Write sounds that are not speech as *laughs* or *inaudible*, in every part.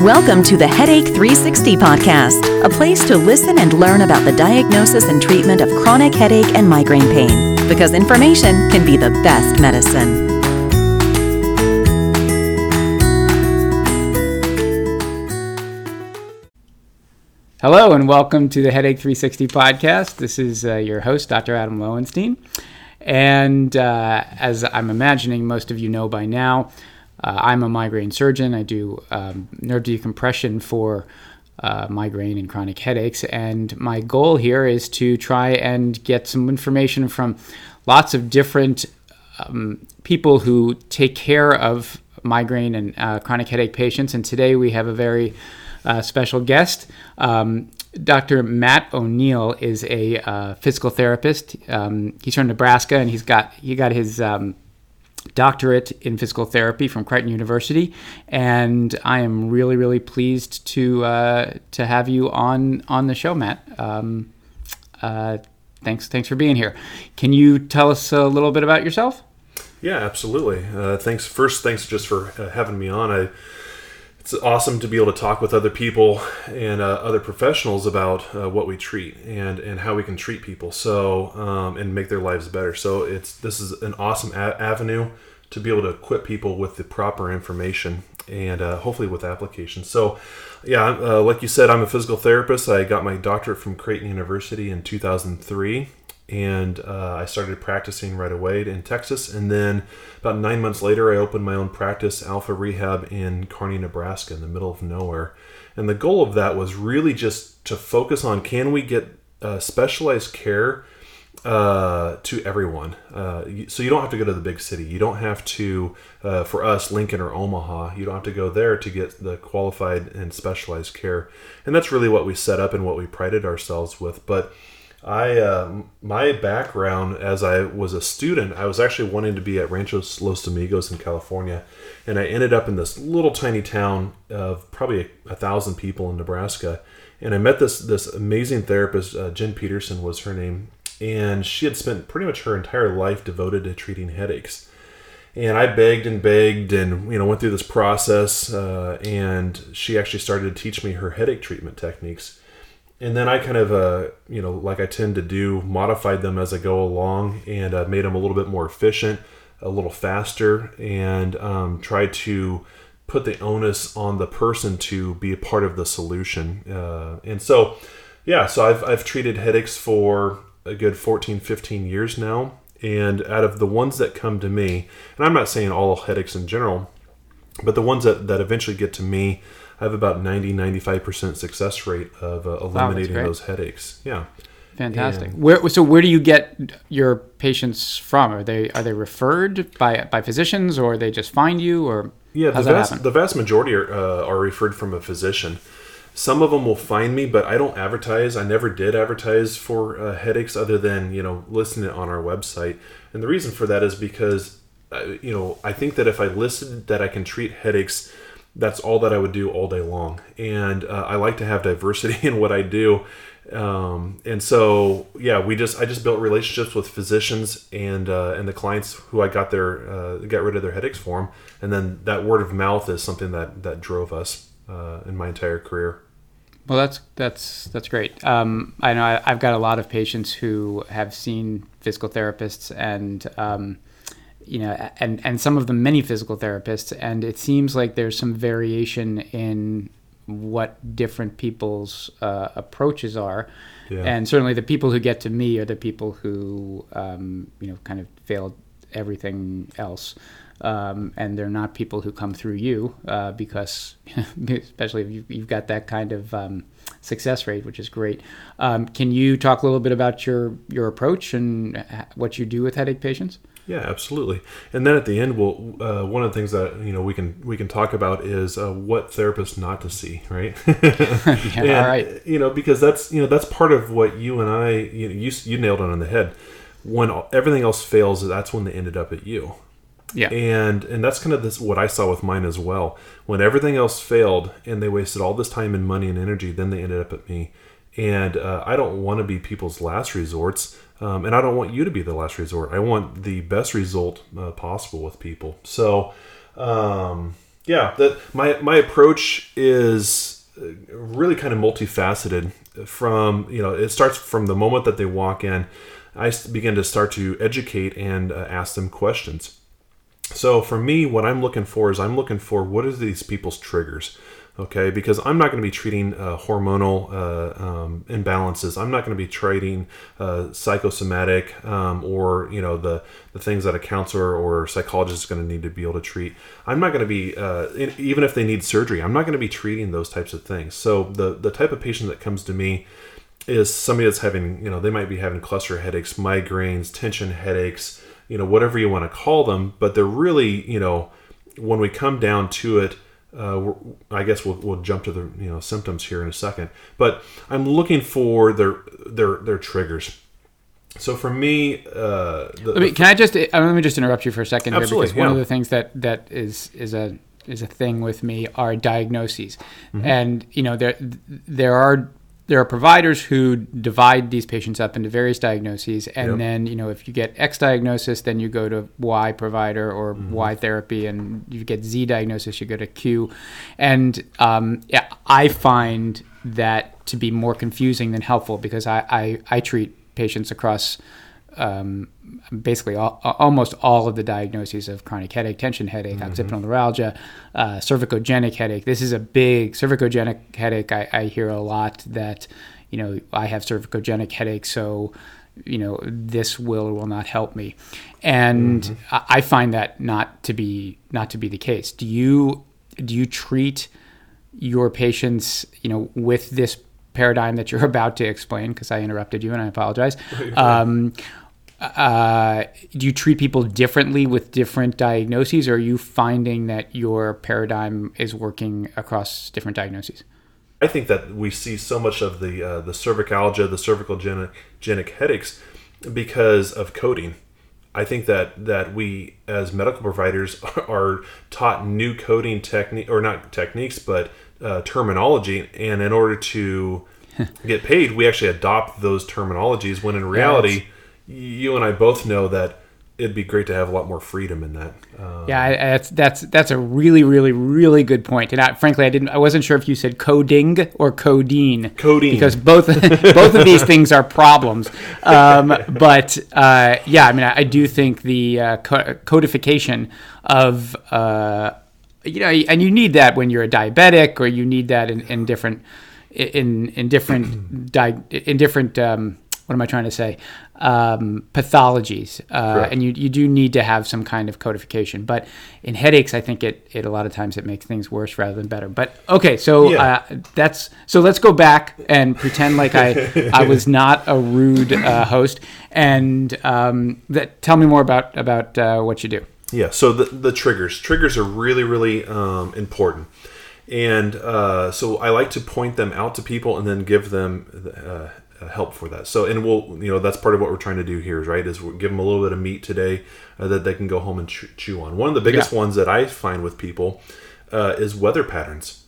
Welcome to the Headache 360 podcast, a place to listen and learn about the diagnosis and treatment of chronic headache and migraine pain, because information can be the best medicine. Hello, and welcome to the Headache 360 podcast. This is uh, your host, Dr. Adam Lowenstein. And uh, as I'm imagining most of you know by now, uh, I'm a migraine surgeon. I do um, nerve decompression for uh, migraine and chronic headaches. And my goal here is to try and get some information from lots of different um, people who take care of migraine and uh, chronic headache patients. And today we have a very uh, special guest. Um, Dr. Matt O'Neil is a uh, physical therapist. Um, he's from Nebraska, and he's got he got his um, doctorate in physical therapy from Creighton University, and I am really, really pleased to uh, to have you on on the show, Matt. Um, uh, thanks, thanks for being here. Can you tell us a little bit about yourself? Yeah, absolutely. Uh, thanks. First, thanks just for uh, having me on. I it's awesome to be able to talk with other people and uh, other professionals about uh, what we treat and and how we can treat people so um, and make their lives better. So it's this is an awesome a- avenue to be able to equip people with the proper information and uh, hopefully with applications. So yeah uh, like you said i'm a physical therapist. I got my doctorate from creighton university in 2003 and uh, I started practicing right away in Texas. And then about nine months later, I opened my own practice, Alpha Rehab, in Kearney, Nebraska, in the middle of nowhere. And the goal of that was really just to focus on can we get uh, specialized care uh, to everyone. Uh, so you don't have to go to the big city. You don't have to, uh, for us, Lincoln or Omaha, you don't have to go there to get the qualified and specialized care. And that's really what we set up and what we prided ourselves with. But I uh, my background as I was a student, I was actually wanting to be at Ranchos Los Amigos in California, and I ended up in this little tiny town of probably a, a thousand people in Nebraska, and I met this this amazing therapist, uh, Jen Peterson was her name, and she had spent pretty much her entire life devoted to treating headaches. And I begged and begged, and you know went through this process, uh, and she actually started to teach me her headache treatment techniques and then I kind of, uh, you know, like I tend to do, modified them as I go along and uh, made them a little bit more efficient, a little faster, and um, tried to put the onus on the person to be a part of the solution. Uh, and so, yeah, so I've, I've treated headaches for a good 14, 15 years now. And out of the ones that come to me, and I'm not saying all headaches in general, but the ones that, that eventually get to me, I have about 90 95% success rate of uh, eliminating wow, those headaches. Yeah. Fantastic. And where so where do you get your patients from? Are they are they referred by by physicians or they just find you or yeah, the vast, the vast majority are, uh, are referred from a physician. Some of them will find me, but I don't advertise. I never did advertise for uh, headaches other than you know listing it on our website. And the reason for that is because uh, you know I think that if I listed that I can treat headaches that's all that I would do all day long. And uh, I like to have diversity *laughs* in what I do. Um, and so, yeah, we just I just built relationships with physicians and uh, and the clients who I got their uh, got rid of their headaches for them, and then that word of mouth is something that that drove us uh, in my entire career. Well, that's that's that's great. Um, I know I, have got a lot of patients who have seen physical therapists and um, you know, and and some of them many physical therapists, and it seems like there's some variation in what different people's uh, approaches are. Yeah. And certainly, the people who get to me are the people who, um, you know, kind of failed everything else. Um, and they're not people who come through you uh, because, *laughs* especially if you've, you've, got that kind of um, success rate, which is great. Um, can you talk a little bit about your your approach and what you do with headache patients? Yeah, absolutely. And then at the end, we'll uh, one of the things that you know we can we can talk about is uh, what therapists not to see, right? *laughs* yeah, *laughs* and, all right. You know, because that's you know that's part of what you and I you know, you you nailed it on the head. When everything else fails, that's when they ended up at you. Yeah. And and that's kind of this what I saw with mine as well. When everything else failed and they wasted all this time and money and energy, then they ended up at me. And uh, I don't want to be people's last resorts. Um, and I don't want you to be the last resort. I want the best result uh, possible with people. So, um, Yeah, that my my approach is uh, really kind of multifaceted. From you know, it starts from the moment that they walk in. I begin to start to educate and uh, ask them questions. So for me, what I'm looking for is I'm looking for what are these people's triggers, okay? Because I'm not going to be treating uh, hormonal uh, um, imbalances. I'm not going to be treating uh, psychosomatic um, or you know the the things that a counselor or psychologist is going to need to be able to treat. I'm not going to be uh, even if they need surgery. I'm not going to be treating those types of things. So the the type of patient that comes to me is somebody that's having, you know, they might be having cluster headaches, migraines, tension headaches, you know, whatever you want to call them, but they're really, you know, when we come down to it, uh, I guess we'll, we'll jump to the you know symptoms here in a second. But I'm looking for their their their triggers. So for me, uh, the, Let me, can I just uh, let me just interrupt you for a second here Absolutely, because one of the things that that is is a is a thing with me are diagnoses, Mm-hmm. and you know there there are there are providers who divide these patients up into various diagnoses, and Yep. then you know if you get X diagnosis, then you go to Y provider or Mm-hmm. Y therapy, and you get Z diagnosis, you go to Q, and um, yeah, I find that to be more confusing than helpful because I I, I treat patients across um, basically all, almost all of the diagnoses of chronic headache, tension headache, occipital neuralgia, uh, cervicogenic headache. This is a big cervicogenic headache. I, I hear a lot that, you know, I have cervicogenic headache, so you know this will or will not help me, and I, I find that not to be not to be the case. Do you do you treat your patients, you know, with this paradigm that you're *laughs* about to explain, because I interrupted you and I apologize. *laughs* Um, uh, do you treat people differently with different diagnoses, or are you finding that your paradigm is working across different diagnoses? I think that we see so much of the uh, the cervicalgia, the cervical genic, genic headaches because of coding. I think that that we as medical providers *laughs* are taught new coding technique or not techniques, but uh, terminology, and in order to get paid, we actually adopt those terminologies. When in reality, you and I both know that it'd be great to have a lot more freedom in that. Uh, Yeah, that's that's that's a really, really, really good point. And I, frankly, I didn't, I wasn't sure if you said coding or codeine. Codeine. because both *laughs* both of these things are problems. Um, but uh, yeah, I mean, I, I do think the uh, co- codification of uh, you know, and you need that when you're a diabetic, or you need that in, in different in in different di- in different. Um, what am I trying to say? Um, pathologies, uh, and you, you do need to have some kind of codification. But in headaches, I think it, it a lot of times it makes things worse rather than better. But okay, so Yeah. uh, that's so let's go back and pretend like I I was *laughs* not a rude uh, host, and um, that tell me more about about uh, what you do. Yeah, so the, the triggers. Triggers are really, really um, important. And uh, so I like to point them out to people and then give them uh, uh, help for that. So, and we'll, you know, that's part of what we're trying to do here, is right? Is we'll give them a little bit of meat today uh, that they can go home and chew, on. One of the biggest Yeah. ones that I find with people uh, is weather patterns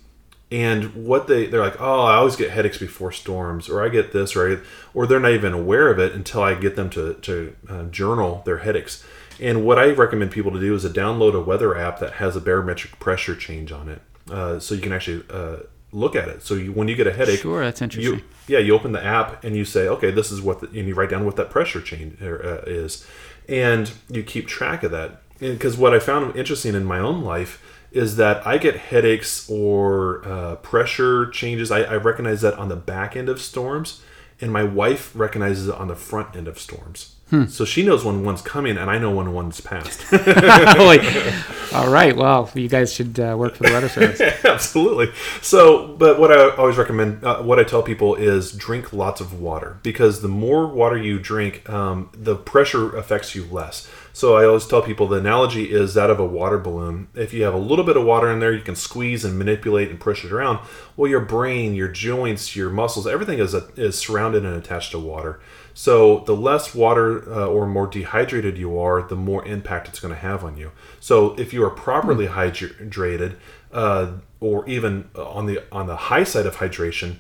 and what they they're like oh i always get headaches before storms or i get this or I, or they're not even aware of it until i get them to, to uh, journal their headaches and what i recommend people to do is to download a weather app that has a barometric pressure change on it uh, so you can actually uh, look at it so you, when you get a headache Sure, that's interesting. you, yeah you open the app and you say okay this is what the, and you write down what that pressure change uh, is and you keep track of that because what i found interesting in my own life is that I get headaches or uh, pressure changes. I, I recognize that on the back end of storms, and my wife recognizes it on the front end of storms. So she knows when one's coming, and I know when one's passed. *laughs* *laughs* All right, well, you guys should uh, work for the weather service. *laughs* Absolutely. So, but what I always recommend, uh, what I tell people is drink lots of water because the more water you drink, um, the pressure affects you less. So I always tell people the analogy is that of a water balloon. If you have a little bit of water in there, you can squeeze and manipulate and push it around. Well, your brain, your joints, your muscles, everything is is surrounded and attached to water. So the less water uh, or more dehydrated you are, the more impact it's going to have on you. So if you are properly hydrated, uh, or even on the on the high side of hydration,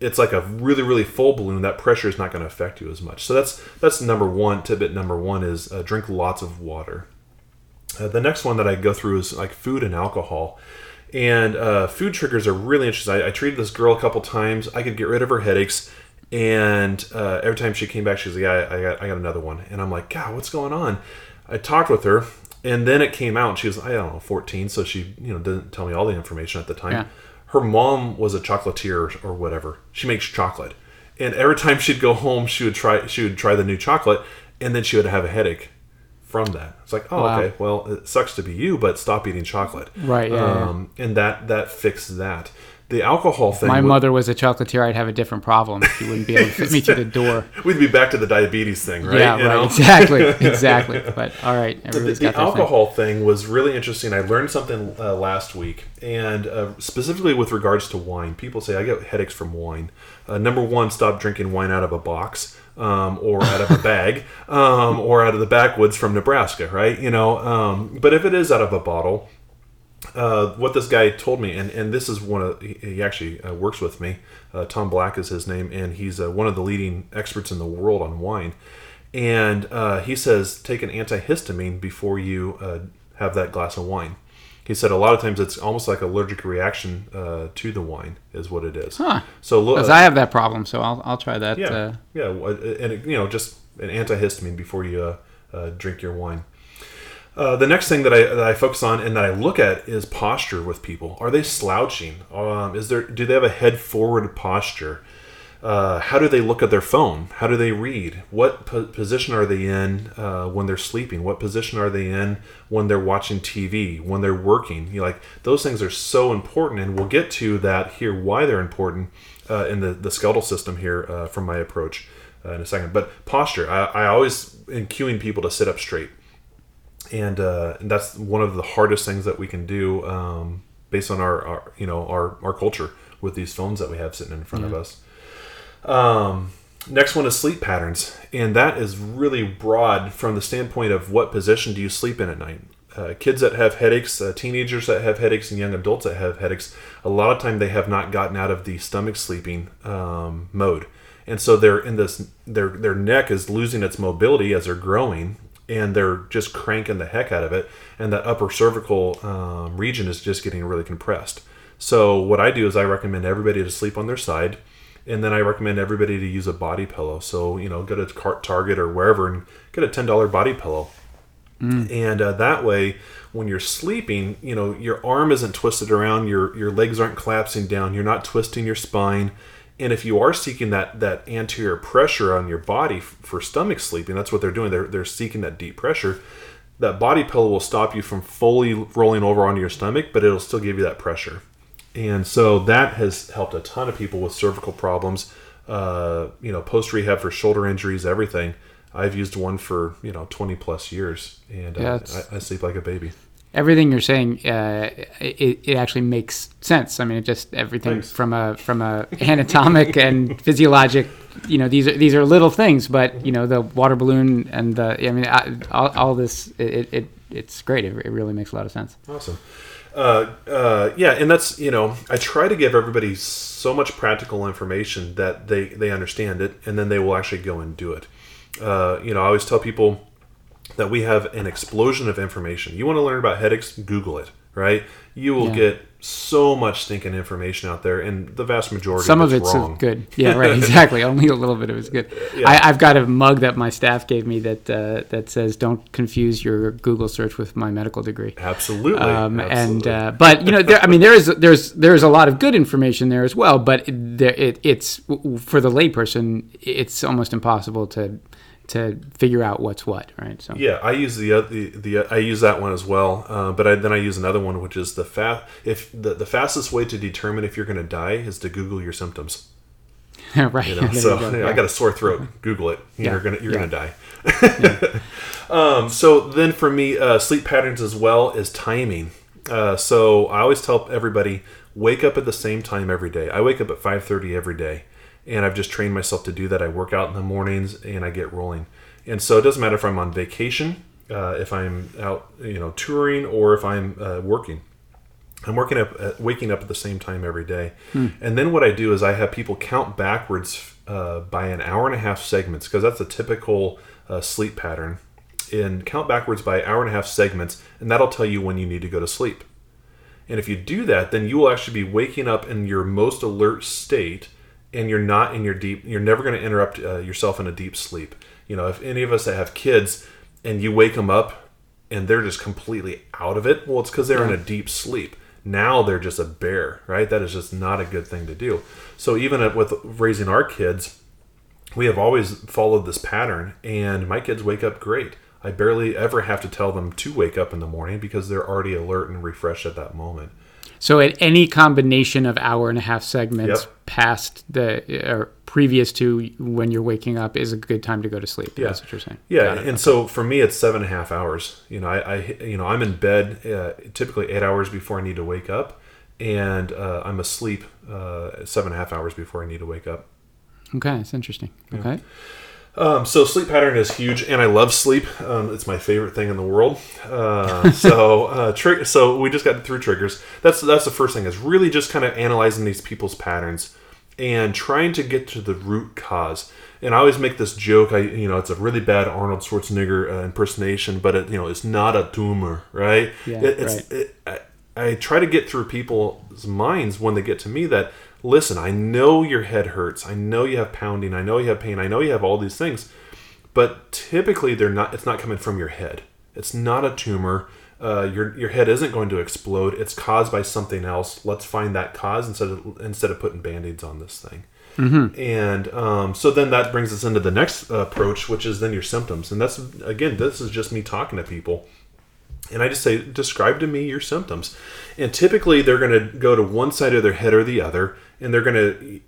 it's like a really really full balloon. That pressure is not going to affect you as much. So that's that's number one tidbit. Number one is uh, drink lots of water. Uh, the next one that I go through is like food and alcohol. And uh, food triggers are really interesting. I, I, treated this girl a couple times. I could get rid of her headaches. And uh, every time she came back, she's like, yeah, I, got, I got another one. And I'm like, God, what's going on? I talked with her. And then it came out. She was, I don't know, 14. So she, you know, didn't tell me all the information at the time. Yeah. Her mom was a chocolatier or whatever. She makes chocolate. And every time she'd go home, she would try, she would try the new chocolate. And then she would have a headache from that. It's like, oh, Wow. okay, well, it sucks to be you, but stop eating chocolate. Right, yeah, yeah. um, And that that fixed that. The alcohol thing. My wa- mother was a chocolatier. I'd have a different problem. She wouldn't be able to fit me through the *laughs* door. We'd be back to the diabetes thing, right? yeah, You right. know? Exactly, *laughs* exactly. But all right, the, everybody's the got their thing. alcohol thing. was really interesting. I learned something uh, last week, and uh, specifically with regards to wine. People say I get headaches from wine. Uh, number one, stop drinking wine out of a box um, or out of a bag *laughs* um, or out of the backwoods from Nebraska, right? You know, um, but if it is out of a bottle, uh, what this guy told me, and, and this is one of he, he actually uh, works with me. Uh, Tom Black is his name, and he's uh, one of the leading experts in the world on wine. And uh, he says take an antihistamine before you uh, have that glass of wine. He said a lot of times it's almost like allergic reaction uh, to the wine is what it is. Huh. So Because I have that problem, so I'll I'll try that. yeah, Uh, yeah, and you know, just an antihistamine before you uh, uh, drink your wine. Uh, the next thing that I, that I focus on and that I look at is posture with people. Are they slouching? Um, is there do they have a head forward posture? Uh, how do they look at their phone? How do they read? What po- position are they in uh, when they're sleeping? What position are they in when they're watching TV? When they're working? You know, like those things are so important, and we'll get to that here. Why they're important uh, in the the skeletal system here uh, from my approach uh, in a second. But posture, I, I always am cueing people to sit up straight, and, uh, and that's one of the hardest things that we can do um, based on our, our you know our our culture with these phones that we have sitting in front of us. Um, next one is sleep patterns, and that is really broad from the standpoint of what position do you sleep in at night. Uh, kids that have headaches, uh, teenagers that have headaches, and young adults that have headaches, a lot of time they have not gotten out of the stomach sleeping um, mode, and so they're in this. Their their neck is losing its mobility as they're growing, and they're just cranking the heck out of it, and that upper cervical um, region is just getting really compressed. So what I do is I recommend everybody to sleep on their side and then I recommend everybody to use a body pillow. So you know, go to Target or wherever and get a ten dollar body pillow. And uh, that way, when you're sleeping, you know your arm isn't twisted around, your your legs aren't collapsing down, you're not twisting your spine. And if you are seeking that that anterior pressure on your body for stomach sleeping, that's what they're doing. They're they're seeking that deep pressure. That body pillow will stop you from fully rolling over onto your stomach, but it'll still give you that pressure and so that has helped a ton of people with cervical problems uh, you know post rehab for shoulder injuries everything i've used one for you know 20 plus years and Yeah, uh, I, I sleep like a baby everything you're saying, uh, it, it actually makes sense. I mean, it just everything Thanks. from a from a anatomic and *laughs* physiologic. You know, these are these are little things, but you know, the water balloon and the. I mean, I, all, all this, it, it it's great. It, it really makes a lot of sense. awesome uh, uh, yeah and that's you know i try to give everybody so much practical information that they they understand it and then they will actually go and do it uh, you know i always tell people that we have an explosion of information. You want to learn about headaches? Google it, right? You will Yeah. get so much stinking information out there, and the vast majority Some of of it's wrong. good. Yeah, right. *laughs* Exactly. Only a little bit of it's good. Yeah. I, I've got a mug that my staff gave me that uh, that says, "Don't confuse your Google search with my medical degree." Absolutely. um, and uh, but you know there, i mean there is there's there's a lot of good information there as well but it, it, it's for the layperson it's almost impossible to to figure out what's what right so yeah, I use the, the the I use that one as well. Uh, but I, then I use another one, which is the fa- if the, the fastest way to determine if you're going to die is to Google your symptoms. *laughs* right You know, There you so go, yeah. I got a sore throat. *laughs* Google it. Yeah, You're gonna you're yeah. gonna die. *laughs* um, so then for me, uh, sleep patterns as well is timing. Uh, so I always tell everybody wake up at the same time every day. I wake up at five thirty every day, and I've just trained myself to do that. I work out in the mornings and I get rolling. And so it doesn't matter if I'm on vacation, uh, if I'm out, you know, touring, or if I'm uh, working. I'm working up, uh, waking up at the same time every day. and then what I do is I have people count backwards uh, by an hour and a half segments because that's a typical uh, sleep pattern. and count backwards by hour and a half segments, and that'll tell you when you need to go to sleep. And if you do that, then you will actually be waking up in your most alert state, and you're not in your deep. You're never going to interrupt uh, yourself in a deep sleep. You know, if any of us that have kids, and you wake them up, and they're just completely out of it, well, it's because they're in a deep sleep. Now they're just a bear, right? That is just not a good thing to do. So even with raising our kids, we have always followed this pattern, and my kids wake up great. I barely ever have to tell them to wake up in the morning because they're already alert and refreshed at that moment. So at any combination of hour and a half segments Yep. past the or previous to when you're waking up is a good time to go to sleep. Yeah. That's what you're saying. Yeah, and so for me, it's seven and a half hours. You know, I, I you know I'm in bed uh, typically eight hours before I need to wake up, and uh, I'm asleep uh, seven and a half hours before I need to wake up. Okay, that's interesting. Okay. Um, so sleep pattern is huge, and I love sleep. Um, it's my favorite thing in the world. Uh, *laughs* so uh, tri- so we just got through triggers. That's that's the first thing is really just kind of analyzing these people's patterns and trying to get to the root cause. And I always make this joke. I you know it's a really bad Arnold Schwarzenegger uh, impersonation, but it you know it's not a tumor, right? Yeah, It- it's, right. it, I, I try to get through people's minds when they get to me that listen, I know your head hurts. I know you have pounding. I know you have pain. I know you have all these things, but typically they're not. It's not coming from your head. It's not a tumor. Uh, your your head isn't going to explode. It's caused by something else. Let's find that cause instead of instead of putting band-aids on this thing. And um, so then that brings us into the next approach, which is then your symptoms. And that's again, this is just me talking to people and I just say, describe to me your symptoms. And typically, they're going to go to one side of their head or the other, and they're going to,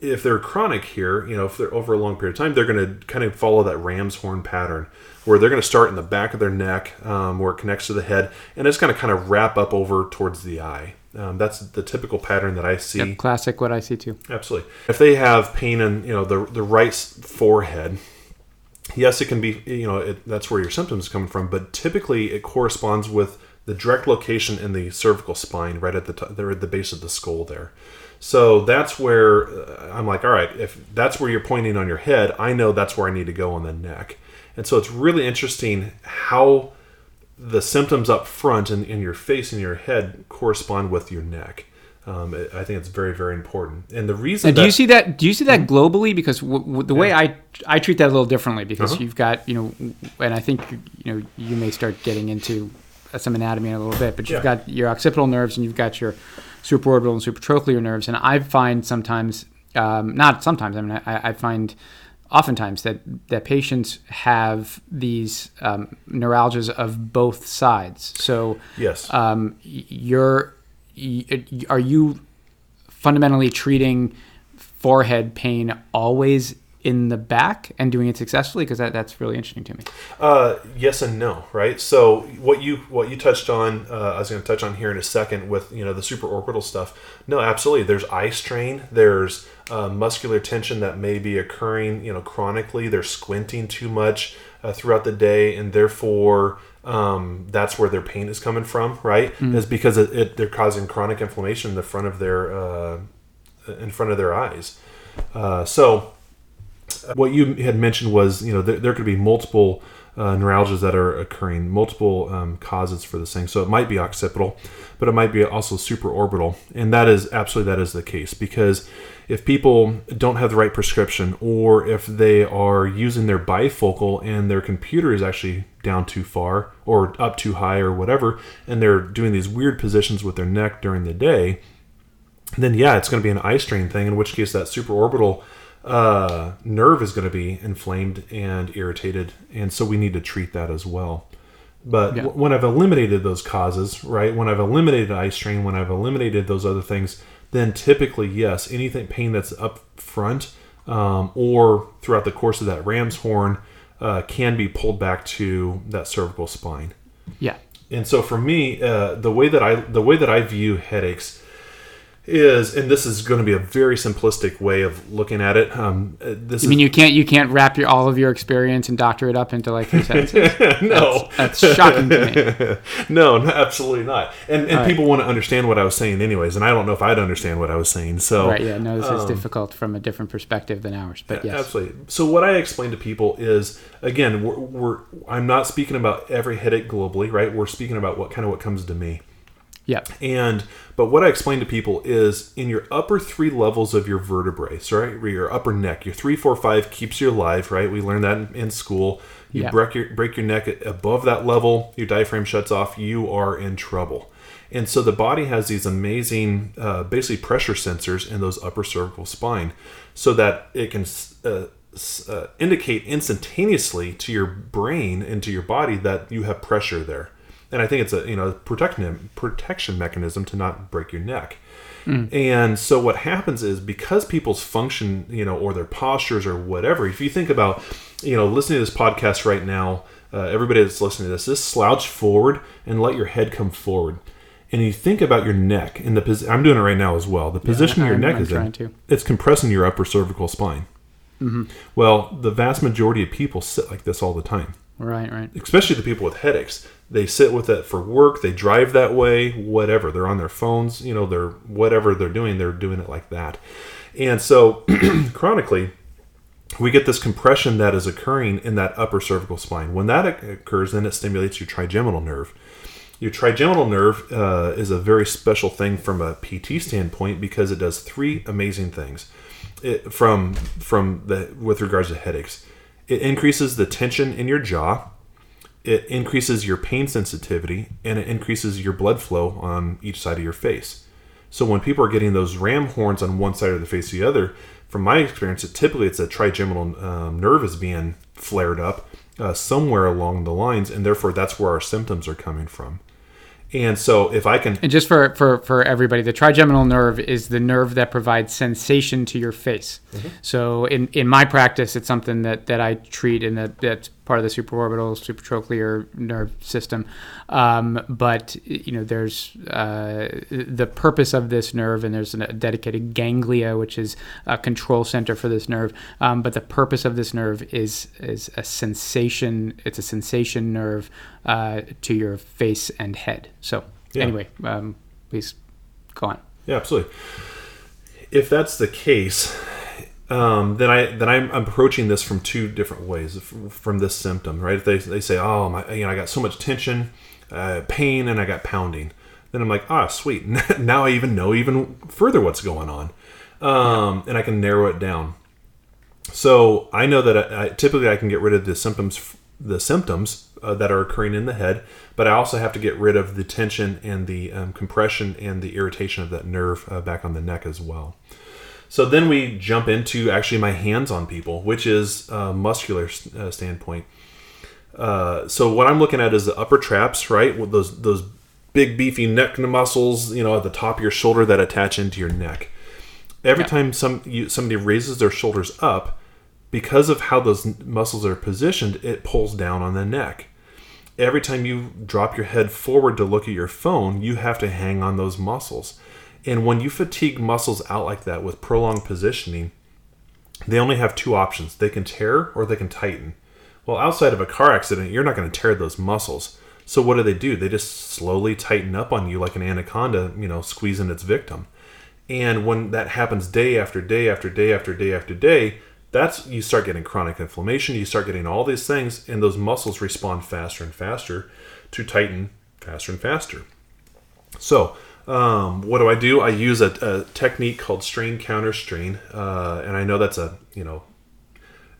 if they're chronic here, you know, if they're over a long period of time, they're going to kind of follow that ram's horn pattern, where they're going to start in the back of their neck, um, where it connects to the head, and it's going to kind of wrap up over towards the eye. Um, that's the typical pattern that I see. Yep, classic what I see too. Absolutely. If they have pain in you know the the right forehead, yes, it can be you know it, that's where your symptoms coming from. But typically, it corresponds with the direct location in the cervical spine, right at the top, there at the base of the skull there. So that's where uh, I'm like, all right, if that's where you're pointing on your head, I know that's where I need to go on the neck. And so it's really interesting how the symptoms up front in, in your face and your head correspond with your neck. Um, it- I think it's very, very important. And the reason Now, do that- you see that? Do you see that globally? Because w- w- the way I I treat that a little differently because Uh-huh. you've got you know, and I think you know you may start getting into some anatomy in a little bit, but you've Yeah. got your occipital nerves and you've got your supraorbital and supratrochlear nerves, and I find sometimes, um, not sometimes, I mean I, I find oftentimes that that patients have these um, neuralgias of both sides. So Yes. um, y- you're y- are you fundamentally treating forehead pain always in the back and doing it successfully because that, that's really interesting to me Uh, yes and no, right? So what you what you touched on, uh, I was going to touch on here in a second with you know the supraorbital stuff. No, absolutely. There's eye strain. There's uh, muscular tension that may be occurring, you know, chronically. They're squinting too much uh, throughout the day, and therefore um, that's where their pain is coming from, right? Is because it, it, they're causing chronic inflammation in the front of their uh, in front of their eyes. Uh, so what you had mentioned was you know there, there could be multiple uh, neuralgias that are occurring multiple um, causes for this thing so it might be occipital but it might be also supraorbital and that is absolutely that is the case because if people don't have the right prescription or if they are using their bifocal and their computer is actually down too far or up too high or whatever and they're doing these weird positions with their neck during the day then yeah, it's going to be an eye strain thing. In which case, that supraorbital uh, nerve is going to be inflamed and irritated, and so we need to treat that as well. But Yeah. w- when I've eliminated those causes, right? When I've eliminated eye strain, when I've eliminated those other things, then typically yes, anything pain that's up front um, or throughout the course of that ram's horn uh, can be pulled back to that cervical spine. Yeah. And so for me uh, the way that i the way that i view headaches is, and this is going to be a very simplistic way of looking at it. Um, uh, this I mean, you can't you can't wrap your all of your experience and doctor it up into like three *laughs* sentences. no, That's shocking to me. *laughs* no, no, absolutely not. And and people want to understand what I was saying, anyways. And I don't know if I'd understand what I was saying. So Right? Yeah. No, this is difficult from a different perspective than ours. But yes. Absolutely. So what I explain to people is again, we're, we're I'm not speaking about every headache globally, right? We're speaking about what kind of what comes to me. Yep. And but what I explain to people is in your upper three levels of your vertebrae, so right, your upper neck, your three, four, five keeps you alive, right? We learned that in, in school. You Yeah. break your break your neck above that level, your diaphragm shuts off, you are in trouble. And so the body has these amazing, uh, basically pressure sensors in those upper cervical spine, so that it can uh, uh, indicate instantaneously to your brain and to your body that you have pressure there. And I think it's a you know protection protection mechanism to not break your neck. And so what happens is because people's function, you know, or their postures or whatever, if you think about, you know, listening to this podcast right now, uh, everybody that's listening to this, just slouch forward and let your head come forward. And you think about your neck in the position. I'm doing it right now as well. The position your I'm- neck I'm is in, to. it's compressing your upper cervical spine. Well, the vast majority of people sit like this all the time Right. Right. especially the people with headaches. They sit with it for work, they drive that way, whatever. They're on their phones, you know, they're whatever they're doing, they're doing it like that. And so *clears throat* chronically, we get this compression that is occurring in that upper cervical spine. When that occurs, then it stimulates your trigeminal nerve. Your trigeminal nerve uh, is a very special thing from a PT standpoint because it does three amazing things. It, from from the with regards to headaches, it increases the tension in your jaw. It increases your pain sensitivity and it increases your blood flow on each side of your face. So when people are getting those ram horns on one side of the face or the other, from my experience, it typically it's a trigeminal um, nerve is being flared up uh, somewhere along the lines, and therefore that's where our symptoms are coming from. And so if I can And just for, for, for everybody, the trigeminal nerve is the nerve that provides sensation to your face. Mm-hmm. So in, in my practice, it's something that, that I treat and that, that's part of the supraorbital supratrochlear nerve system. Um, but you know, there's uh, the purpose of this nerve, and there's a dedicated ganglia, which is a control center for this nerve. Um, but the purpose of this nerve is is a sensation. It's a sensation nerve uh, to your face and head. So Yeah. anyway, um, please go on. Yeah, absolutely. If that's the case, um, then I then I'm approaching this from two different ways from this symptom, right? If they, they say, oh my, you know, I got so much tension, uh, pain, and I got pounding, then I'm like, ah, sweet. *laughs* now I even know even further what's going on, um, and I can narrow it down. So I know that I, I, typically I can get rid of the symptoms, the symptoms uh, that are occurring in the head, but I also have to get rid of the tension and the um, compression and the irritation of that nerve uh, back on the neck as well. So then we jump into actually my hands on people, which is a muscular uh, standpoint. Uh, so what I'm looking at is the upper traps, right? With those those big beefy neck muscles, you know, at the top of your shoulder that attach into your neck. Every Yeah. time some you, somebody raises their shoulders up, because of how those muscles are positioned, it pulls down on the neck. Every time you drop your head forward to look at your phone, you have to hang on those muscles. And when you fatigue muscles out like that with prolonged positioning, they only have two options. They can tear or they can tighten. Well, outside of a car accident, you're not going to tear those muscles. So what do they do? They just slowly tighten up on you like an anaconda, you know, squeezing its victim. And when that happens day after day after day after day after day, that's you start getting chronic inflammation, you start getting all these things and those muscles respond faster and faster to tighten faster and faster. So, um, what do I do? I use a, a technique called strain counter strain, uh, and I know that's a you know,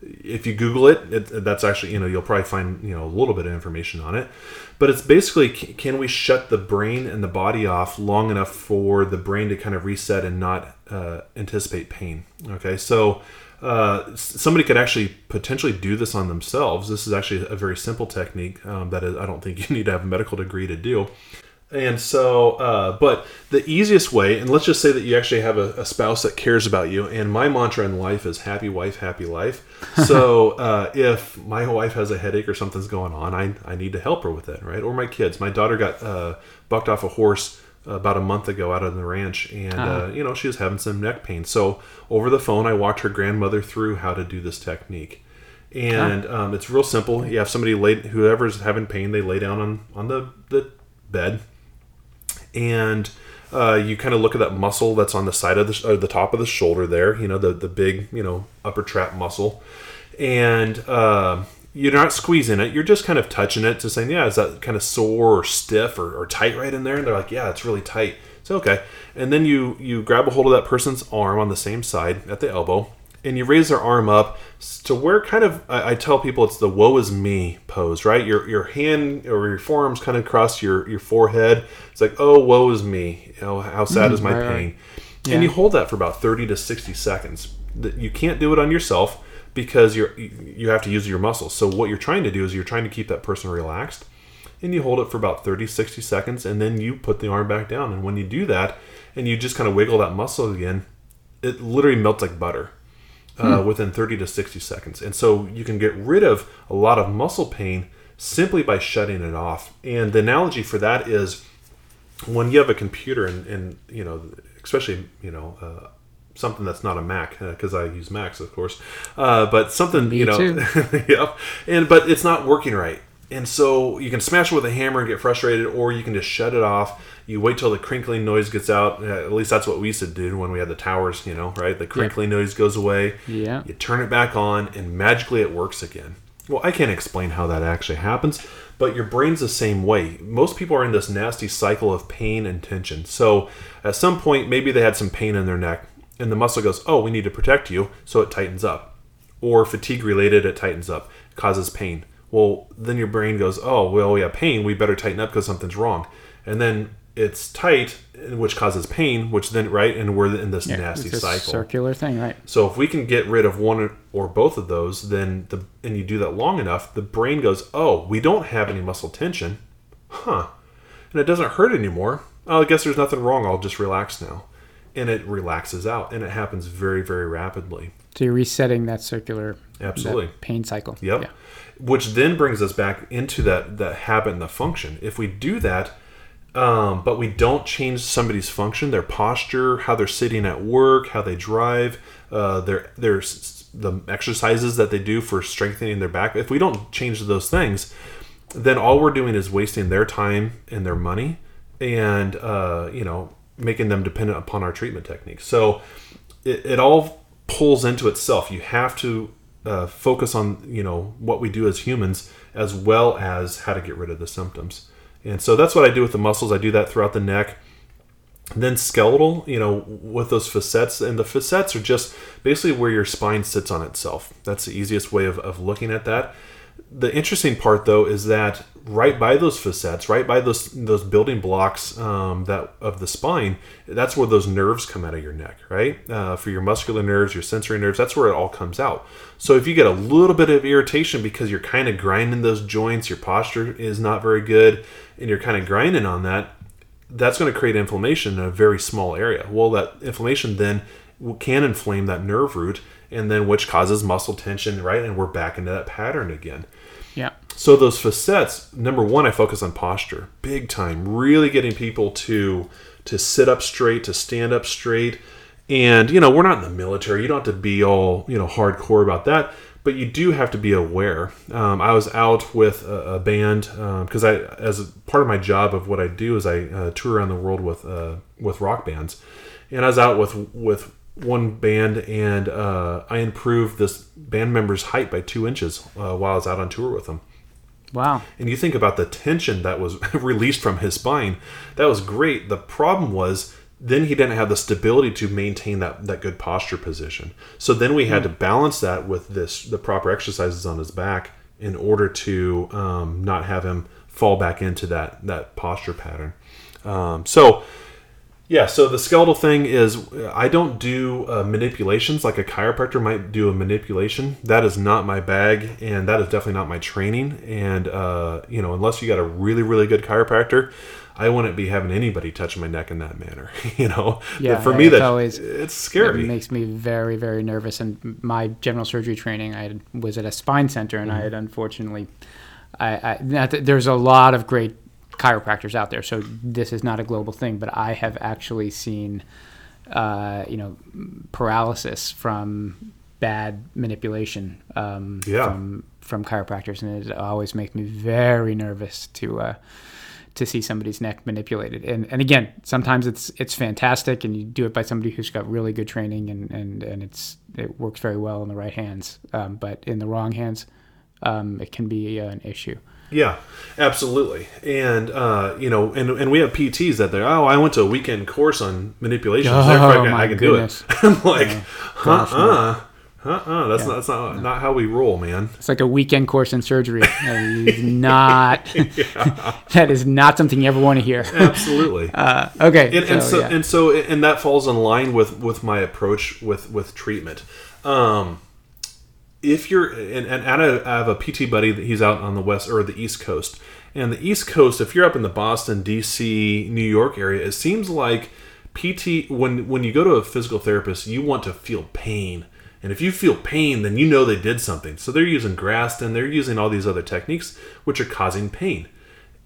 if you Google it, it, that's actually you know you'll probably find you know a little bit of information on it, but it's basically can we shut the brain and the body off long enough for the brain to kind of reset and not uh, anticipate pain? Okay, so. Uh, somebody could actually potentially do this on themselves. This is actually a very simple technique um, that is, I don't think *laughs* you need to have a medical degree to do. And so, uh, but the easiest way, and let's just say that you actually have a, a spouse that cares about you. And my mantra in life is happy wife, happy life. *laughs* So uh, if my wife has a headache or something's going on, I, I need to help her with it, right? Or my kids. My daughter got uh, bucked off a horse about a month ago out on the ranch, and Ah. uh, you know she was having some neck pain. So over the phone, I walked her grandmother through how to do this technique, and um, it's real simple. You have somebody lay, whoever's having pain, they lay down on on the the bed, and uh, you kind of look at that muscle that's on the side of the the top of the shoulder there. You know the the big you know upper trap muscle, and uh, you're not squeezing it. You're just kind of touching it to saying, yeah, is that kind of sore or stiff or, or tight right in there? And they're like, yeah, it's really tight. So okay, and then you you grab a hold of that person's arm on the same side at the elbow, and you raise their arm up to where kind of I, I tell people it's the "woe is me" pose, right? Your your hand or your forearms kind of across your your forehead. It's like, oh, woe is me. You know, how sad mm, is my right, right. pain? Yeah. And you hold that for about thirty to sixty seconds. That you can't do it on yourself because you're you have to use your muscles. So what you're trying to do is you're trying to keep that person relaxed and you hold it for about 30 60 seconds and then you put the arm back down. And when you do that and you just kind of wiggle that muscle again it literally melts like butter uh, within 30 to 60 seconds. And so you can get rid of a lot of muscle pain simply by shutting it off. And the analogy for that is when you have a computer and, and you know especially you know uh, something that's not a mac because i use macs of course. Uh, but something you know *laughs* yep. And but it's not working right. And so you can smash it with a hammer and get frustrated or you can just shut it off. You wait till the crinkling noise gets out. Uh, at least that's what we used to do when we had the towers you know right? The crinkling noise goes away. Yeah. you turn it back on and magically it works again. Well i can't explain how that actually happens but your brain's the same way. Most people are in this nasty cycle of pain and tension. So at some point maybe they had some pain in their neck and the muscle goes oh we need to protect you so it tightens up or fatigue related it tightens up causes pain well then your brain goes oh well we have pain we better tighten up because something's wrong and then it's tight which causes pain which then right and we're in this nasty it's a cycle circular thing, right? so if we can get rid of one or both of those, then the and you do that long enough, the brain goes, "Oh, we don't have any muscle tension, huh?" And it doesn't hurt anymore. Oh, I guess there's nothing wrong. I'll just relax now, and it relaxes out, and it happens very, very rapidly. So you're resetting that circular that Absolutely. pain cycle. Yep. Yeah. Which then brings us back into that that habit and the function. If we do that, um, but we don't change somebody's function, their posture, how they're sitting at work, how they drive, uh, their their the exercises that they do for strengthening their back. If we don't change those things, then all we're doing is wasting their time and their money, and uh, you know making them dependent upon our treatment techniques. So it, it all pulls into itself. You have to uh, focus on you know what we do as humans as well as how to get rid of the symptoms. And so that's what I do with the muscles. I do that throughout the neck. Then skeletal, you know, with those facets, and the facets are just basically where your spine sits on itself. That's the easiest way of, of looking at that. The interesting part, though, is that right by those facets, right by those those building blocks um, that of the spine, that's where those nerves come out of your neck, right? Uh, for your muscular nerves, your sensory nerves, that's where it all comes out. So if you get a little bit of irritation because you're kind of grinding those joints, your posture is not very good, and you're kind of grinding on that, that's going to create inflammation in a very small area. Well, that inflammation then can inflame that nerve root, and then which causes muscle tension, right? And we're back into that pattern again. Yeah. So those facets, number one, I focus on posture, big time. Really getting people to to sit up straight, to stand up straight, and you know we're not in the military. You don't have to be all you know hardcore about that, but you do have to be aware. Um, I was out with a, a band because I, as a part of my job of what I do, is I uh, tour around the world with uh, with rock bands, and I was out with with one band and uh, I improved this band member's height by two inches uh, while I was out on tour with them. Wow. And you think about the tension that was *laughs* released from his spine, that was great. The problem was then he didn't have the stability to maintain that, that good posture position. So then we had to balance that with this the proper exercises on his back in order to um, not have him fall back into that that posture pattern. Um, so yeah, so the skeletal thing is I don't do uh, manipulations like a chiropractor might do a manipulation. That is not my bag, and that is definitely not my training. And uh, you know, unless you got a really really good chiropractor, I wouldn't be having anybody touch my neck in that manner. *laughs* You know, Yeah, for yeah, me it's that always- it's scary. It makes me very, very nervous. And my general surgery training, I had, was at a spine center, and I Mm-hmm. had unfortunately, I, I there's a lot of great chiropractors out there. So this is not a global thing, but I have actually seen, uh, you know, paralysis from bad manipulation um, Yeah. from from chiropractors, and it always makes me very nervous to. Uh, to see somebody's neck manipulated, and and again, sometimes it's it's fantastic, and you do it by somebody who's got really good training, and and and it's it works very well in the right hands, um, but in the wrong hands, um, it can be an issue. Yeah, absolutely. And uh, you know, and and we have PTs that they're oh, I went to a weekend course on manipulation. Oh, I can, I can goodness. do it. *laughs* I'm like, Gosh, uh, uh, uh, that's not that's not not how we roll, man. It's like a weekend course in surgery. *laughs* That is not *laughs* that is not something you ever want to hear. Absolutely. Uh, okay, and, and so, so yeah. and so and that falls in line with with my approach with with treatment um if you're and, and I have- a pt buddy that he's out on the west or the east coast. And the east coast if you're up in the boston dc new york area it seems like pt when when you go to a physical therapist you want to feel pain. And if you feel pain then you know they did something. So they're using graston they're using all these other techniques which are causing pain.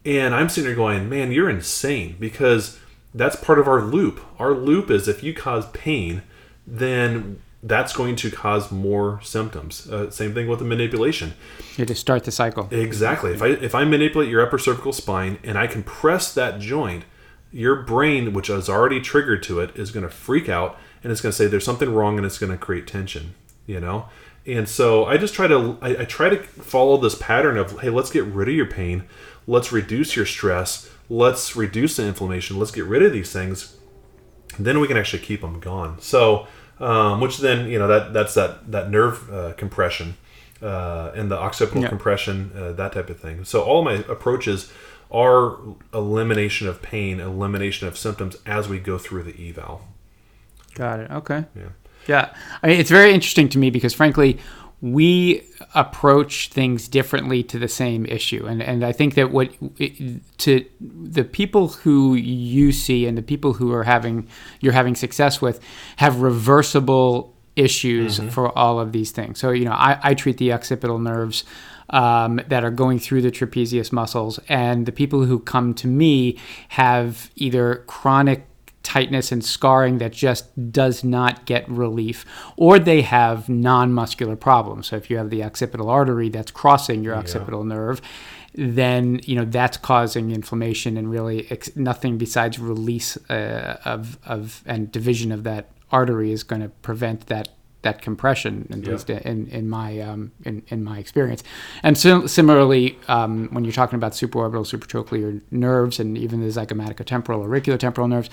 And I'm sitting there going, man, you're insane because that's part of our loop. Our loop is if you cause pain, then that's going to cause more symptoms. Uh, same thing with the manipulation. you have to start the cycle. Exactly. If I if I manipulate your upper cervical spine and I compress that joint, your brain, which is already triggered to it, is going to freak out and it's going to say there's something wrong and it's going to create tension. You know. And so I just try to I, I try to follow this pattern of hey, let's get rid of your pain, let's reduce your stress, let's reduce the inflammation, let's get rid of these things, then we can actually keep them gone. So, um, which then you know that that's that that nerve uh, compression uh, and the occipital Yeah. compression, uh, that type of thing. So all my approaches are elimination of pain, elimination of symptoms as we go through the eval. Got it. Okay. Yeah. Yeah. I mean, it's very interesting to me because, frankly, we approach things differently to the same issue, and and I think that what to the people who you see and the people who are having you're having success with have reversible issues for all of these things. So you know, I, I treat the occipital nerves. Um, that are going through the trapezius muscles, and the people who come to me have either chronic tightness and scarring that just does not get relief, or they have non muscular problems. So if you have the occipital artery that's crossing your occipital nerve, then you know that's causing inflammation and really ex- nothing besides release uh, of of and division of that artery is going to prevent that that compression at Yeah. least in in my um, in, in my experience and sim- similarly um, when you're talking about supraorbital supratrochlear nerves and even the zygomatic-temporal auriculotemporal nerves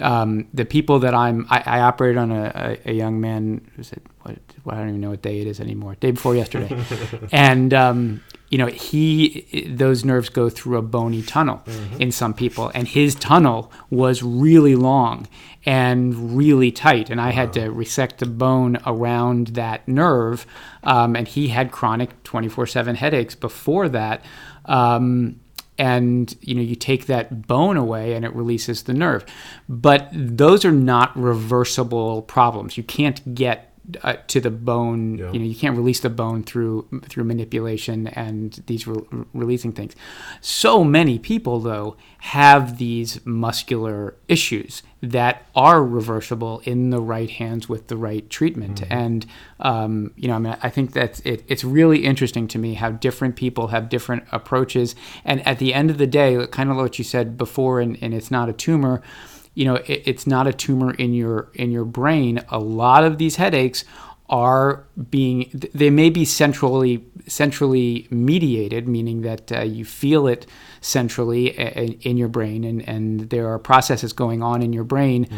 um, the people that I'm I, I operate on a, a, a young man who's it what I don't even know what day it is anymore day before yesterday *laughs* and um, you know he those nerves go through a bony tunnel in some people and his tunnel was really long and really tight and i had to resect the bone around that nerve um, and he had chronic 24-7 headaches before that um, and you know you take that bone away and it releases the nerve. But those are not reversible problems. You can't get uh, to the bone Yeah. you know you can't release the bone through through manipulation and these re- releasing things. So many people though have these muscular issues that are reversible in the right hands with the right treatment. And um, you know I mean I think that's it, it's really interesting to me how different people have different approaches. And at the end of the day kind of what you said before and, and it's not a tumor you know it, it's not a tumor in your in your brain. A lot of these headaches are being they may be centrally centrally mediated meaning that uh, you feel it centrally in, in your brain and and there are processes going on in your brain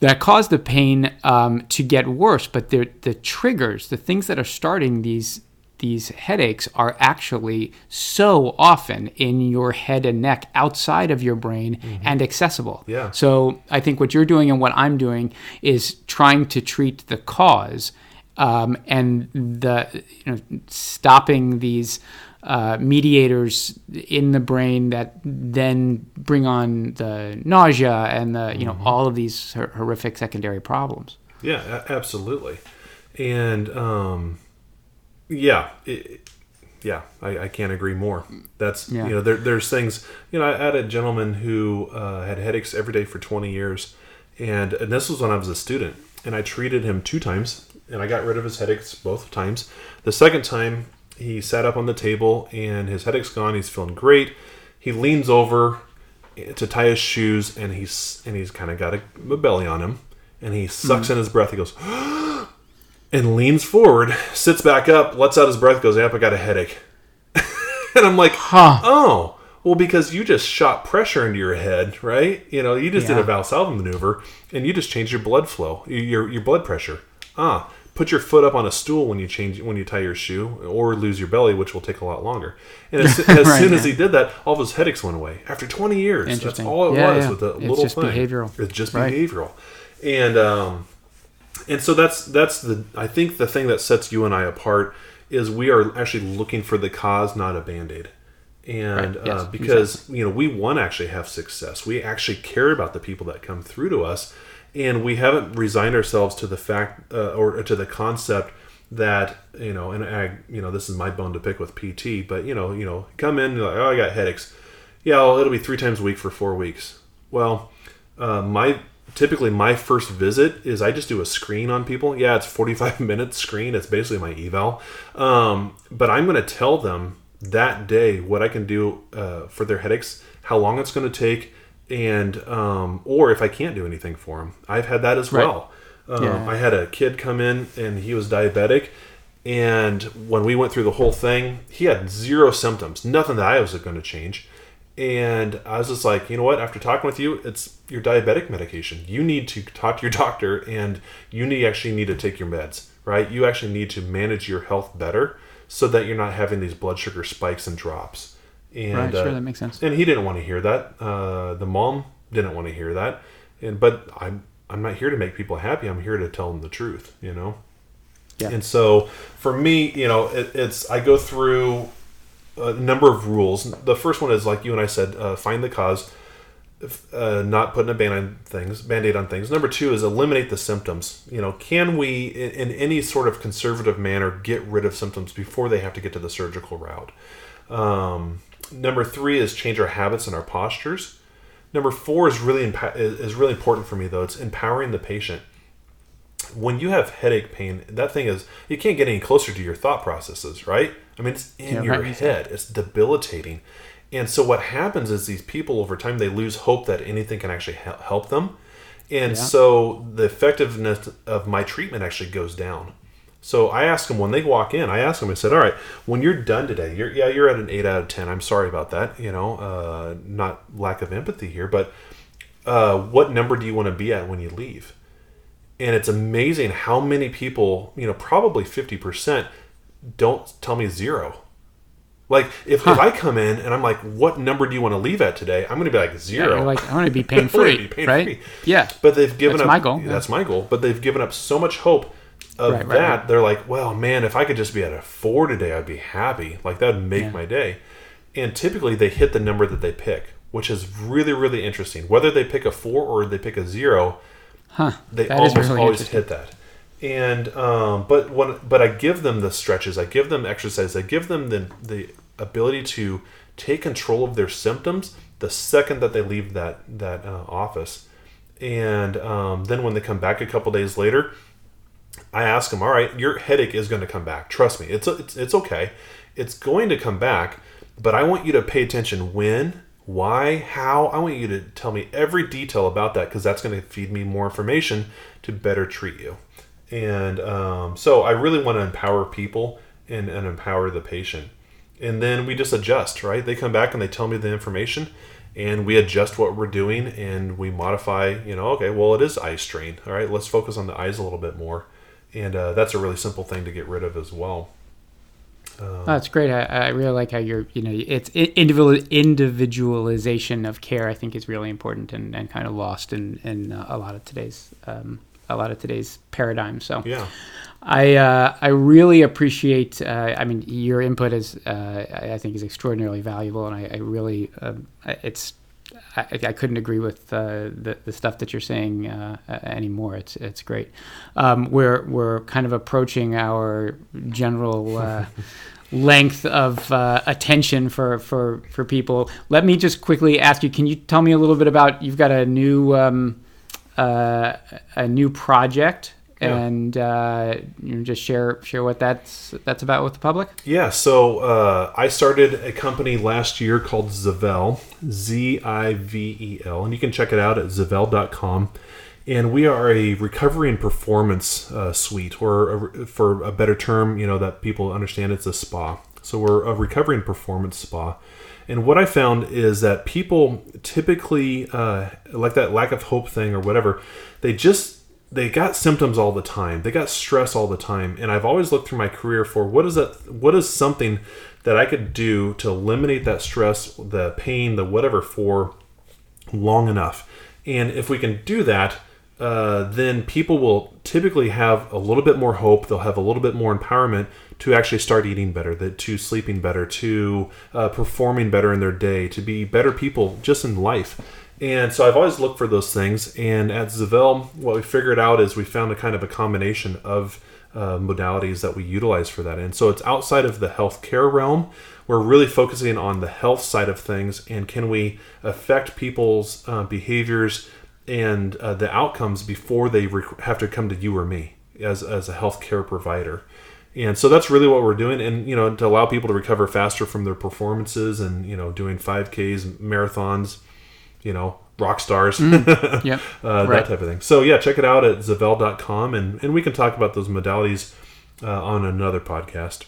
that cause the pain um, to get worse. But the the triggers the things that are starting these these headaches are actually so often in your head and neck outside of your brain and accessible. Yeah. So I think what you're doing and what I'm doing is trying to treat the cause um, and the you know stopping these uh, mediators in the brain that then bring on the nausea and the you know all of these horrific secondary problems. Yeah, absolutely. And um, yeah, it, yeah, I, I can't agree more. That's Yeah. you know there, there's things you know I had a gentleman who uh, had headaches every day for 20 years, and, and this was when I was a student, and I treated him two times, and I got rid of his headaches both times. The second time he sat up on the table and his headache's gone. He's feeling great. He leans over eh, to tie his shoes, and he's and he's kind of got a, a belly on him, and he sucks hmm. in his breath. He goes *gasps* ah! And leans forward, sits back up, lets out his breath, goes, Yep, I got a headache. *laughs* and I'm like, Huh. Oh, well, because you just shot pressure into your head, right? You know, you just did Yeah. a Valsalva maneuver and you just changed your blood flow, your your blood pressure. Ah, put your foot up on a stool when you change when you tie your shoe, or lose your belly, which will take a lot longer. And as, *laughs* as Right, soon as he did that, all of his headaches went away after 20 years. That's all it Yeah, was yeah. with a It's little just thing. behavioral. It's just Right. behavioral, and um, and so that's that's the I think the thing that sets you and I apart is we are actually looking for the cause, not a band aid. And Right, yes, uh, because you know we want to actually have success, we actually care about the people that come through to us, and we haven't resigned ourselves to the fact uh, or to the concept that you know, and I you know this is my bone to pick with PT, but you know you know come in you're like oh I got headaches, yeah well, it'll be three times a week for four weeks. Well, uh, my typically my first visit is I just do a screen on people. Yeah, it's 45 *laughs* minutes screen. It's basically my eval. Um, but I'm going to tell them that day what I can do uh, for their headaches, how long it's going to take, and um, or if I can't do anything for them. I've had that as Right. well. Um, Yeah. I had a kid come in and he was diabetic. And when we went through the whole thing, he had zero symptoms, nothing that I was going to change. And I was just like, you know what? After talking with you, it's your diabetic medication. You need to talk to your *laughs* doctor, and you need actually need to take your meds, right? You actually need to manage your health better, so that you're not having these blood sugar spikes and drops. And Right, sure, uh, that makes sense. And he didn't want to hear that. Uh, the mom didn't want to hear that. And but I'm I'm not here to make people happy. I'm here to tell them the truth. You know. Yeah. And so for me, you know, it, it's I go through a number of rules. The first one is like you and I said, uh, find the cause, uh, not putting a band on things, band-aid on things. Number two is eliminate the symptoms. You know, can we, in, in any sort of conservative manner, get rid of symptoms before they have to get to the surgical route? Um, number three is change our habits and our postures. Number four is really impa- is really important for me though. It's empowering the patient when you have headache pain, that thing is you can't get any closer to your thought processes, right? I mean, it's in Yeah, your right. head. It's debilitating. And so what happens is these people over time they lose hope that anything can actually help them. And Yeah. so the effectiveness of my treatment actually goes down. So I ask them when they walk in, I ask them, I said, all right, when you're done today, you're, yeah, you're at an eight out of 10. I'm sorry about that. You know, uh, not lack of empathy here, but uh, what number do you want to be at when you leave? And it's amazing how many people you know probably 50% don't tell me zero like if, if i come in and i'm like what number do you want to leave at today i'm going to be like zero you're like, I want to be *laughs* pain free, right? free. Yeah. but they've given That's up my goal, yeah. that's my goal but they've given up so much hope of Right, right, that right. they're like well man if i could just be at a four today i'd be happy like that would make Yeah. my day and typically they hit the number that they pick which is really really interesting whether they pick a four or they pick a zero Huh. they That almost really always hit that and um, but when but i give them the stretches i give them exercise i give them the the ability to take control of their symptoms the second that they leave that that uh, office and um, then when they come back a couple days later I ask them, all right, your headache is going to come back. Trust me, it's, it's it's okay. It's going to come back, but I want you to pay attention when, why, how. I want you to tell me every detail about that because that's going to feed me more information to better treat you. And um, so I really want to empower people and, and empower the patient. And then we just adjust, right? They come back and they tell me the information and we adjust what we're doing and we modify, you know, okay, well, it is eye strain. All right, let's focus on the eyes a little bit more. And uh, that's a really simple thing to get rid of as well. Oh, that's great. I, I really like how you're, you know, it's individual individualization of care. I think is really important and, and kind of lost in in uh, a lot of today's um, a lot of today's paradigm. So Yeah. I uh, I really appreciate. Uh, I mean, your input is uh, I I think is extraordinarily valuable, and I, I really um, it's. I, I couldn't agree with uh, the the stuff that you're saying uh, anymore. It's it's great. Um, we're we're kind of approaching our general uh, *laughs* length of uh, attention for, for for people. Let me just quickly ask you: Can you tell me a little bit about? You've got a new um, uh, a new project, Yeah. and uh, you know, just share share what that's that's about with the public. Yeah, so uh, I started a company last year called Zivel, Z I V E L, and you can check it out at zivel.com. And we are a recovery and performance uh, suite, or a, for a better term, you know, that people understand, it's a spa. So we're a recovery and performance spa. And what I found is that people typically, uh, like that lack of hope thing or whatever, they just they got symptoms all the time. They got stress all the time. And I've always looked through my career for what is that what is something that I could do to eliminate that stress, the pain, the whatever for long enough. And if we can do that, uh, then people will typically have a little bit more hope. They'll have a little bit more empowerment to actually start eating better, that to sleeping better, to uh, performing better in their day, to be better people just in life. And so I've always looked for those things. And at Zivel, what we figured out is we found a kind of a combination of uh, modalities that we utilize for that. And so it's outside of the healthcare realm. We're really focusing on the health side of things and can we affect people's uh, behaviors and uh, the outcomes before they rec- have to come to you or me as, as a healthcare provider. And so that's really what we're doing. And, you know, to allow people to recover faster from their performances and, you know, doing 5Ks, marathons, you know, rock stars. *laughs* Yep. uh, Right. that type of thing. So yeah, check it out at zivel.com and, and we can talk about those modalities uh, on another podcast.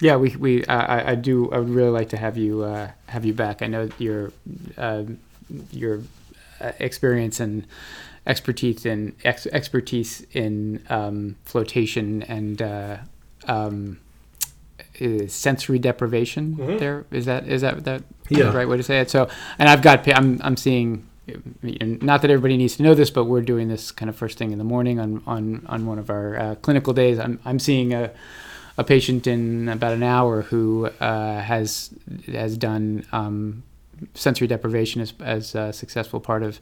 Yeah, we we I, I- do. I would really like to have you uh, have you back. I know your uh, your uh, experience and expertise in ex- expertise in um, flotation and uh, um, sensory deprivation. There is that is that that Yeah. the right way to say it. So, and I've got I'm I'm seeing. Not that everybody needs to know this, but we're doing this kind of first thing in the morning on on, on one of our uh, clinical days. I'm I'm seeing a a patient in about an hour who uh, has has done um, sensory deprivation as, as a successful part of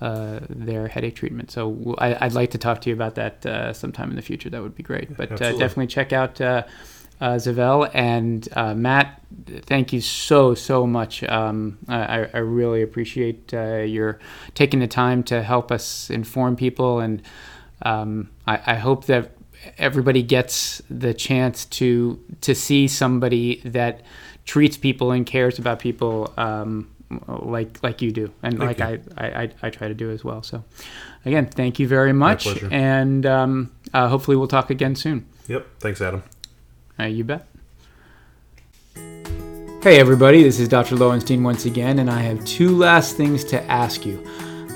uh, their headache treatment. So I, would like to talk to you about that uh, sometime in the future. That would be great. But uh, definitely check out uh, Zivel and uh, Matt. Thank you so so much. Um, I, I really appreciate uh, your taking the time to help us inform people, and um, I, I hope that everybody gets the chance to to see somebody that treats people and cares about people um, like like you do and Thank like I, I, I, try to do as well so again thank you very much and um, uh, hopefully we'll talk again soon Yep. Thanks, Adam. Uh, you bet hey everybody this is dr lowenstein once again and i have two last things to ask you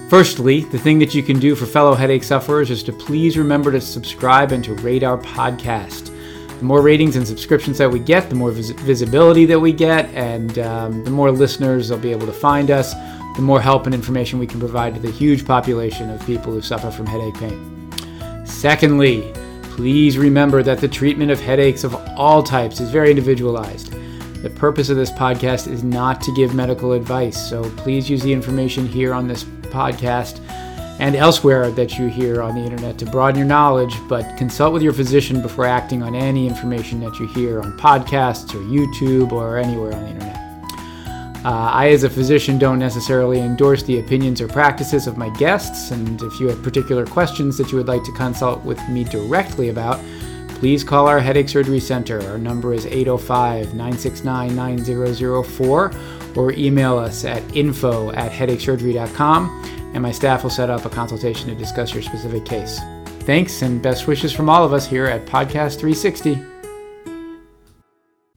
Firstly, the thing that you can do for fellow headache sufferers is to please remember to subscribe and to rate our podcast. The more ratings and subscriptions that we get, the more vis- visibility that we get, and um, the more listeners they'll be able to find us, the more help and information we can provide to the huge population of people who suffer from headache pain. Secondly, please remember that the treatment of headaches of all types is very individualized. The purpose of this podcast is not to give medical advice, so please use the information here on this podcast and elsewhere that you hear on the internet to broaden your knowledge, but consult with your physician before acting on any information that you hear on podcasts or YouTube or anywhere on the internet. Uh, I, as a physician, don't necessarily endorse the opinions or practices of my guests, and if you have particular questions that you would like to consult with me directly about, please call our Headache Surgery Center. Our number is 805 969 9004, or email us at info at headachesurgery.com, and my staff will set up a consultation to discuss your specific case. Thanks, and best wishes from all of us here at Podcast 360.